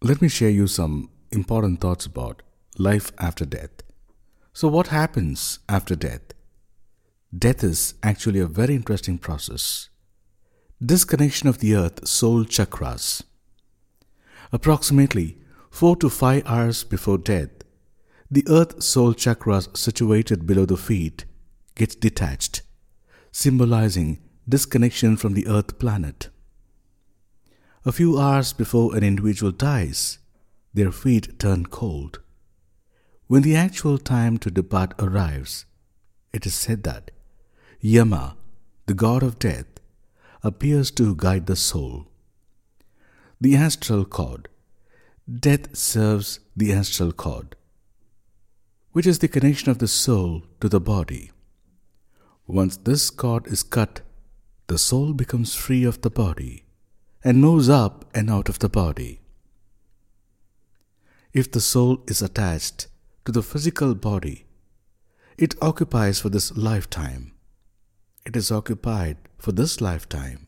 let me share you some important thoughts about life after death. So, what happens after death? Death is actually a very interesting process. Disconnection of the earth star chakras. Approximately 4 to 5 hours before death, the earth star chakras situated below the feet gets detached, symbolizing disconnection from the earth planet. A few hours before an individual dies, their feet turn cold. When the actual time to depart arrives, it is said that Yama, the god of death, appears to guide the soul. The astral cord. Death serves the astral cord, which is the connection of the soul to the body. Once this cord is cut, the soul becomes free of the body and moves up and out of the body. If the soul is attached to the physical body, it occupies for this lifetime. It is occupied for this lifetime.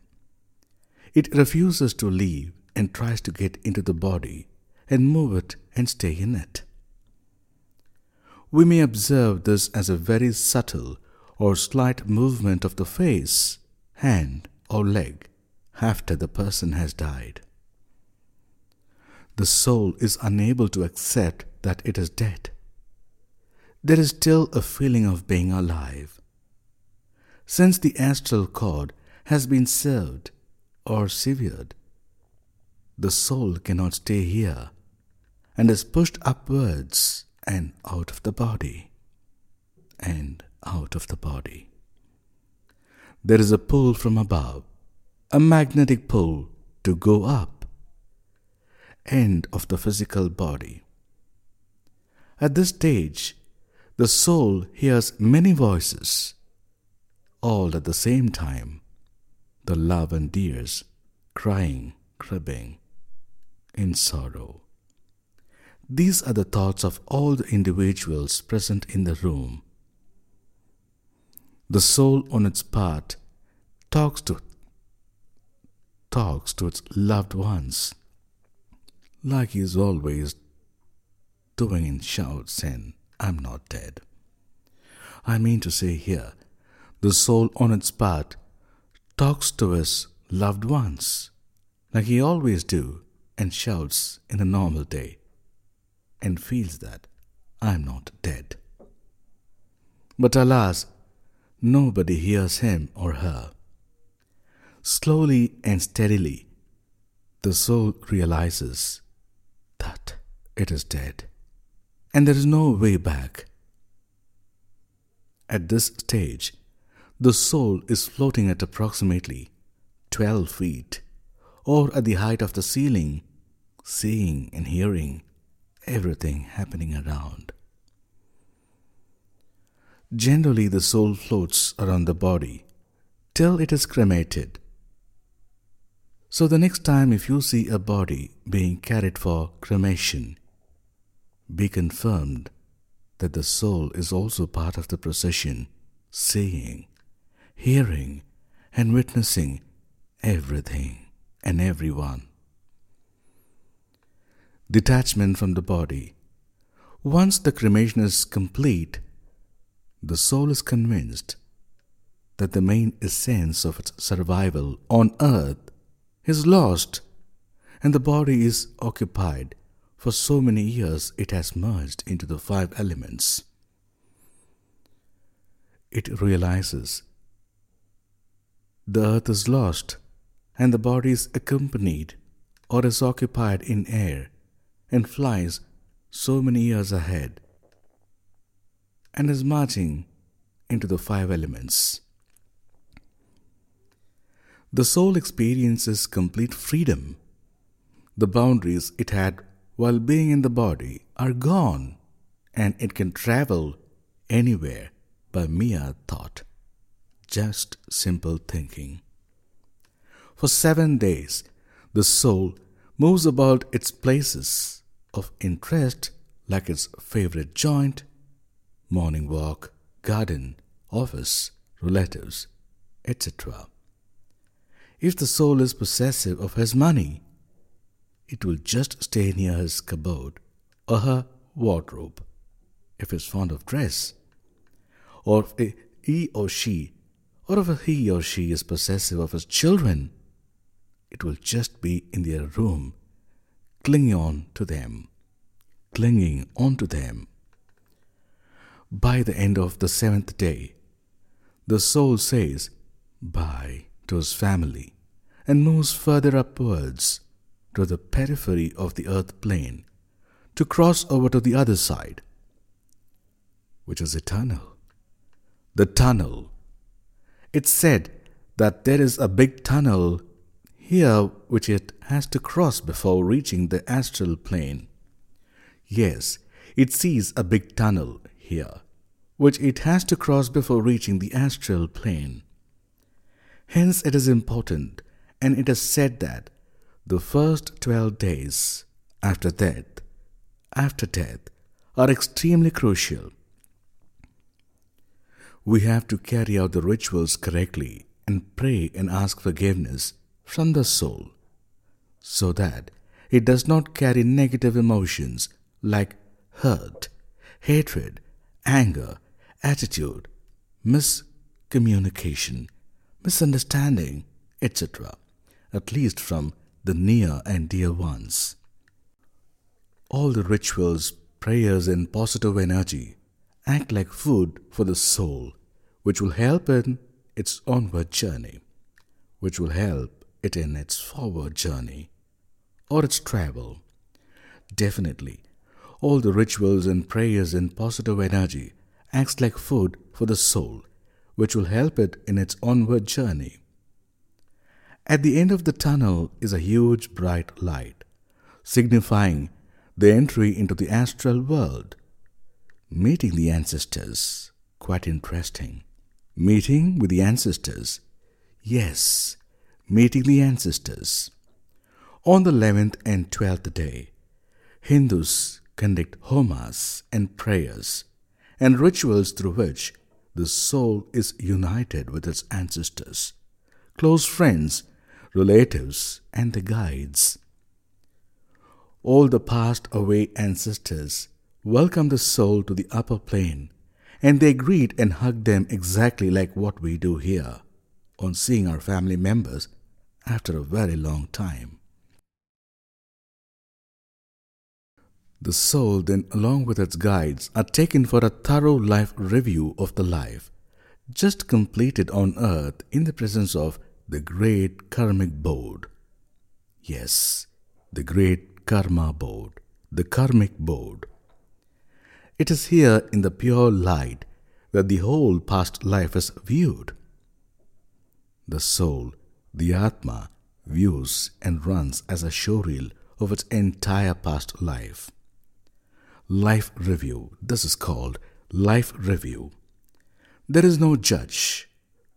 It refuses to leave and tries to get into the body and move it and stay in it. We may observe this as a very subtle or slight movement of the face, hand, or leg after the person has died. The soul is unable to accept that it is dead. There is still a feeling of being alive. Since the astral cord has been severed or severed, the soul cannot stay here and is pushed upwards and out of the body and out of the body. There is a pull from above, a magnetic pull to go up, end of the physical body. At this stage, the soul hears many voices, all at the same time the love and tears, crying, cribbing, in sorrow. These are the thoughts of all the individuals present in the room. The soul on its part talks to talks to its loved ones like he is always doing in shouts and I'm not dead. I mean to say here, the soul on its part talks to its loved ones like he always do and shouts in a normal day and feels that I'm not dead. But alas, nobody hears him or her. Slowly and steadily, the soul realizes that it is dead and there is no way back. At this stage, the soul is floating at approximately 12 feet or at the height of the ceiling, seeing and hearing everything happening around. Generally, the soul floats around the body till it is cremated. So, the next time if you see a body being carried for cremation, be confirmed that the soul is also part of the procession, seeing, hearing, and witnessing everything and everyone. Detachment from the body. Once the cremation is complete, the soul is convinced that the main essence of its survival on earth is lost and the body is occupied for so many years it has merged into the five elements. It realizes the earth is lost and the body is accompanied or is occupied in air and flies so many years ahead and is marching into the five elements. The soul experiences complete freedom. The boundaries it had while being in the body are gone, and it can travel anywhere by mere thought. Just simple thinking. For seven days, the soul moves about its places of interest like its favorite joint, morning walk, garden, office, relatives, etc. If the soul is possessive of his money, it will just stay near his cupboard or her wardrobe if he's fond of dress, or if he or she, or if he or she is possessive of his children, it will just be in their room, clinging on to them, clinging on to them. By the end of the seventh day, the soul says bye to his family and moves further upwards to the periphery of the earth plane to cross over to the other side, which is eternal. The tunnel. It's said that there is a big tunnel here which it has to cross before reaching the astral plane. Yes, it sees a big tunnel here, which it has to cross before reaching the astral plane. Hence, it is important, and it is said that the first 12 days after death, after death, are extremely crucial. We have to carry out the rituals correctly and pray and ask forgiveness from the soul so that it does not carry negative emotions like hurt, hatred, anger, attitude, miscommunication, misunderstanding, etc., at least from the near and dear ones. All the rituals, prayers, and positive energy act like food for the soul, which will help in its onward journey, which will help it in its forward journey or its travel. Definitely, all the rituals and prayers and positive energy acts like food for the soul, which will help it in its onward journey. At the end of the tunnel is a huge bright light, signifying the entry into the astral world. Meeting the ancestors, quite interesting. Meeting with the ancestors. Yes, meeting the ancestors. On the 11th and 12th day, Hindus conduct homas and prayers and rituals through which the soul is united with its ancestors, close friends, relatives, and the guides. All the passed away ancestors welcome the soul to the upper plane and they greet and hug them exactly like what we do here on seeing our family members after a very long time. The soul, then, along with its guides, are taken for a thorough life review of the life just completed on earth in the presence of the great karmic board. Yes, the great karma board, the karmic board. It is here in the pure light that the whole past life is viewed. The soul the Atma views and runs as a showreel of its entire past life. Life review. This is called life review. There is no judge.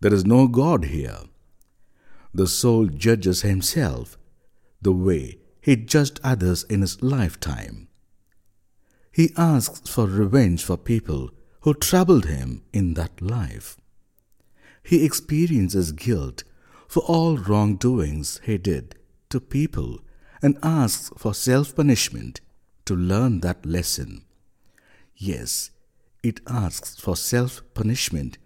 There is no God here. The soul judges himself the way he judged others in his lifetime. He asks for revenge for people who troubled him in that life. He experiences guilt for all wrongdoings he did to people and asks for self punishment to learn that lesson. Yes, it asks for self punishment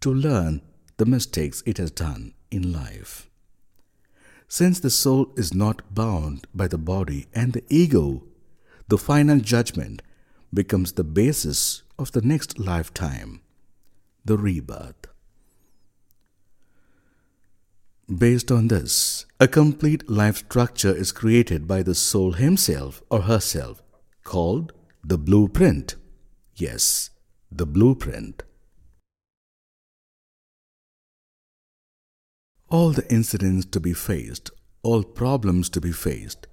to learn the mistakes it has done in life. Since the soul is not bound by the body and the ego, the final judgment becomes the basis of the next lifetime, the rebirth. Based on this, a complete life structure is created by the soul himself or herself, called the blueprint. Yes, the blueprint. All the incidents to be faced, all problems to be faced,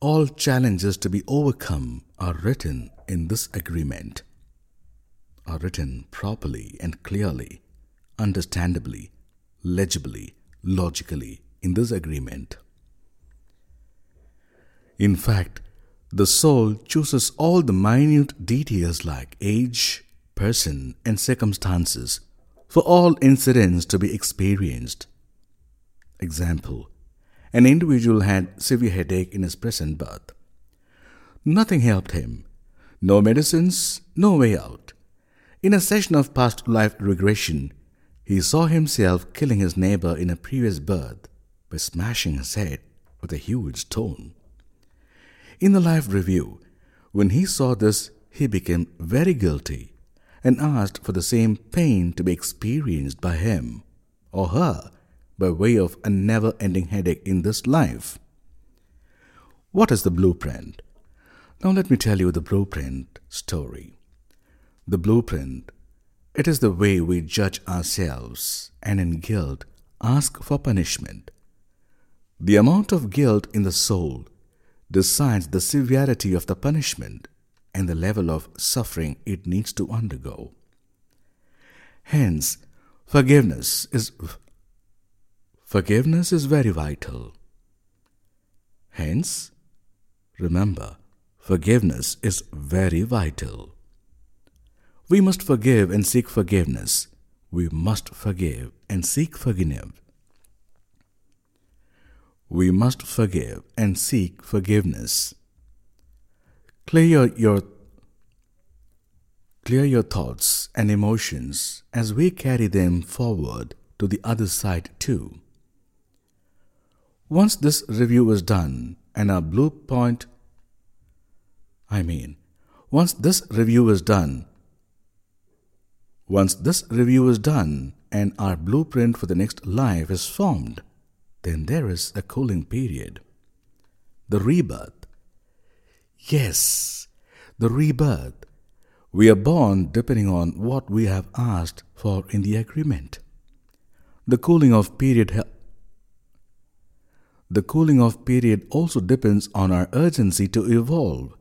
all challenges to be overcome are written in this agreement, are written properly and clearly, understandably, legibly logically in this agreement. In fact, the soul chooses all the minute details like age, person, and circumstances for all incidents to be experienced. Example an individual had severe headache in his present birth. Nothing helped him. No medicines, no way out. In a session of past life regression, he saw himself killing his neighbor in a previous birth by smashing his head with a huge stone. In the life review, when he saw this, he became very guilty and asked for the same pain to be experienced by him or her by way of a never ending headache in this life. What is the blueprint? Now, let me tell you the blueprint story. The blueprint, it is the way we judge ourselves and in guilt ask for punishment. The amount of guilt in the soul decides the severity of the punishment and the level of suffering it needs to undergo. Hence, forgiveness is forgiveness is very vital. Hence, remember, forgiveness is very vital. We must forgive and seek forgiveness. We must forgive and seek forgiveness. We must forgive and seek forgiveness. Clear your clear your thoughts and emotions as we carry them forward to the other side too. Once this review is done and our blue point I mean, once this review is done, once this review is done and our blueprint for the next life is formed, then there is a cooling period. The rebirth. Yes, the rebirth. We are born depending on what we have asked for in the agreement. The cooling off period the cooling off period also depends on our urgency to evolve.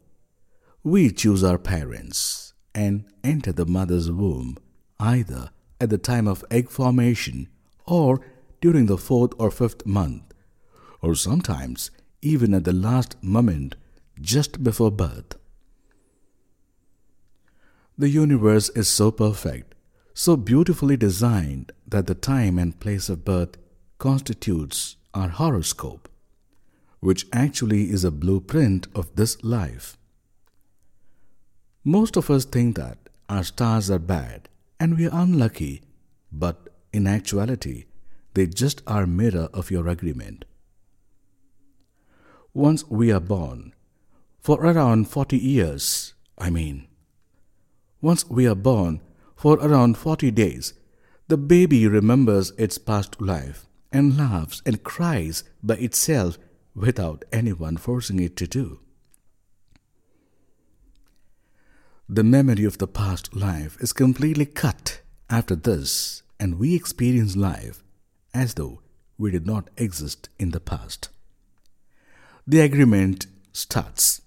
We choose our parents and enter the mother's womb either at the time of egg formation or during the fourth or fifth month, or sometimes even at the last moment just before birth. The universe is so perfect, so beautifully designed that the time and place of birth constitutes our horoscope, which actually is a blueprint of this life. Most of us think that our stars are bad and we are unlucky, but in actuality, they just are mirror of your agreement. Once we are born, for around 40 years, I mean, once we are born, for around 40 days, the baby remembers its past life and laughs and cries by itself without anyone forcing it to do. The memory of the past life is completely cut after this, and we experience life as though we did not exist in the past. The agreement starts.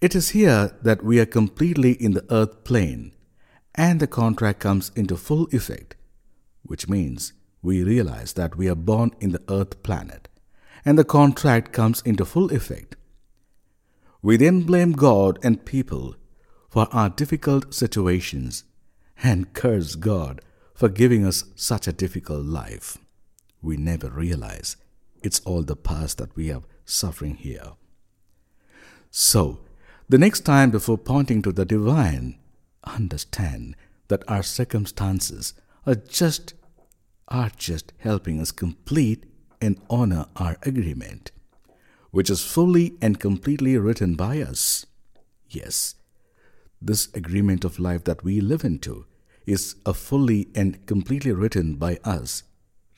It is here that we are completely in the earth plane and the contract comes into full effect, which means we realize that we are born in the earth planet and the contract comes into full effect. We then blame God and people for our difficult situations and curse God for giving us such a difficult life we never realize it's all the past that we are suffering here. So, the next time before pointing to the divine, understand that our circumstances are just are just helping us complete and honor our agreement, which is fully and completely written by us. Yes, this agreement of life that we live into is a fully and completely written by us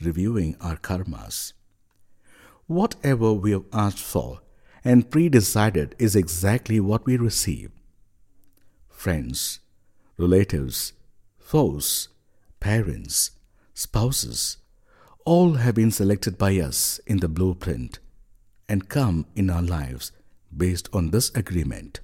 reviewing our karmas. Whatever we have asked for and pre-decided is exactly what we receive. Friends, relatives, foes, parents, spouses, all have been selected by us in the blueprint and come in our lives based on this agreement.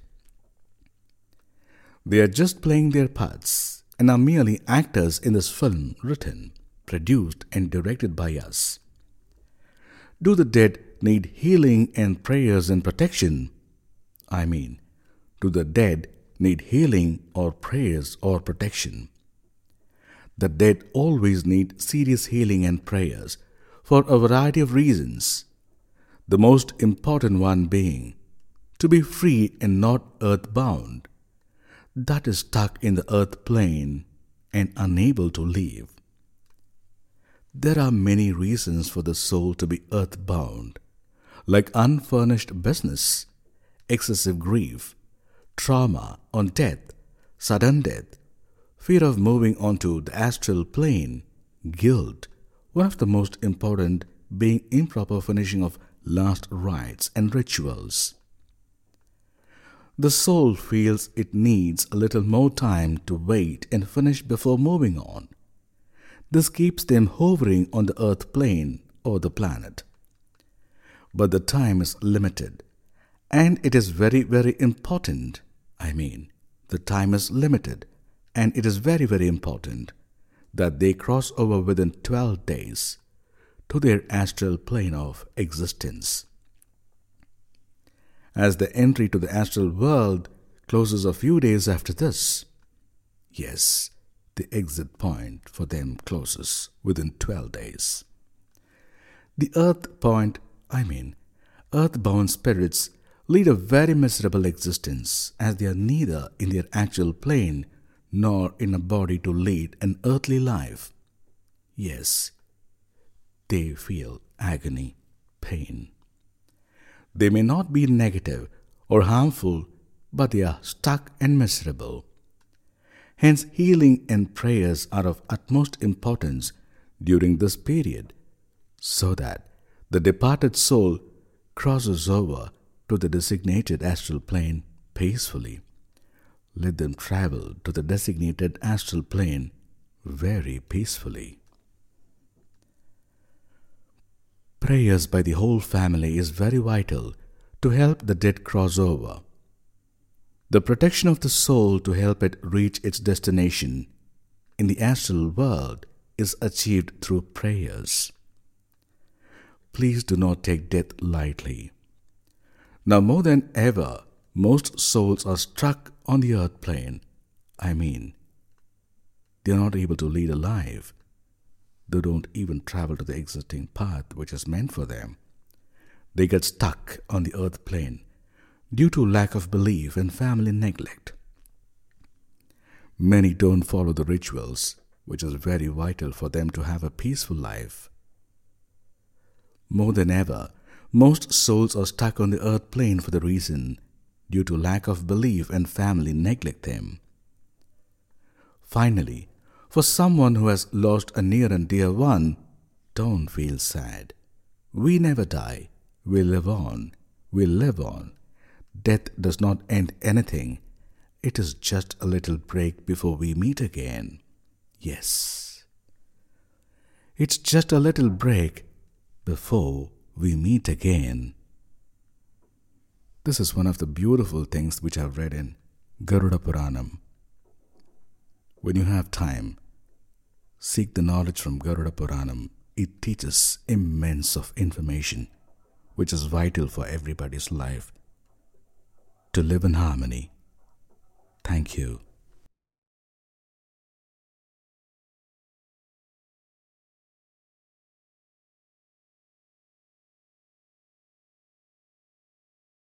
They are just playing their parts and are merely actors in this film written produced and directed by us. Do the dead need healing and prayers and protection? I mean, do the dead need healing or prayers or protection? The dead always need serious healing and prayers for a variety of reasons. the most important one being to be free and not earthbound, that is stuck in the earth plane and unable to leave. There are many reasons for the soul to be earthbound, like unfurnished business, excessive grief, trauma on death, sudden death, fear of moving onto the astral plane, guilt, one of the most important being improper finishing of last rites and rituals. The soul feels it needs a little more time to wait and finish before moving on. This keeps them hovering on the earth plane or the planet. But the time is limited, and it is very, very important. I mean, the time is limited, and it is very, very important that they cross over within 12 days to their astral plane of existence. As the entry to the astral world closes a few days after this, yes, the exit point for them closes within 12 days. The earth point, I mean, earthbound spirits lead a very miserable existence as they are neither in their actual plane nor in a body to lead an earthly life. Yes, they feel agony, pain. They may not be negative or harmful, but they are stuck and miserable. Hence, healing and prayers are of utmost importance during this period, so that the departed soul crosses over to the designated astral plane peacefully. Let them travel to the designated astral plane very peacefully. Prayers by the whole family is very vital to help the dead cross over. The protection of the soul to help it reach its destination in the astral world is achieved through prayers. Please do not take death lightly. Now, more than ever, most souls are struck on the earth plane. I mean, they are not able to lead a life. They don't even travel to the existing path which is meant for them. They get stuck on the earth plane due to lack of belief and family neglect. Many don't follow the rituals, which is very vital for them to have a peaceful life. More than ever, most souls are stuck on the earth plane for the reason due to lack of belief and family neglect them. Finally, for someone who has lost a near and dear one, don't feel sad. We never die. We live on. We live on. Death does not end anything. It is just a little break before we meet again. Yes. It's just a little break before we meet again. This is one of the beautiful things which I've read in Garuda Puranam. When you have time, seek the knowledge from Garuda Puranam. It teaches immense of information which is vital for everybody's life to live in harmony. Thank you.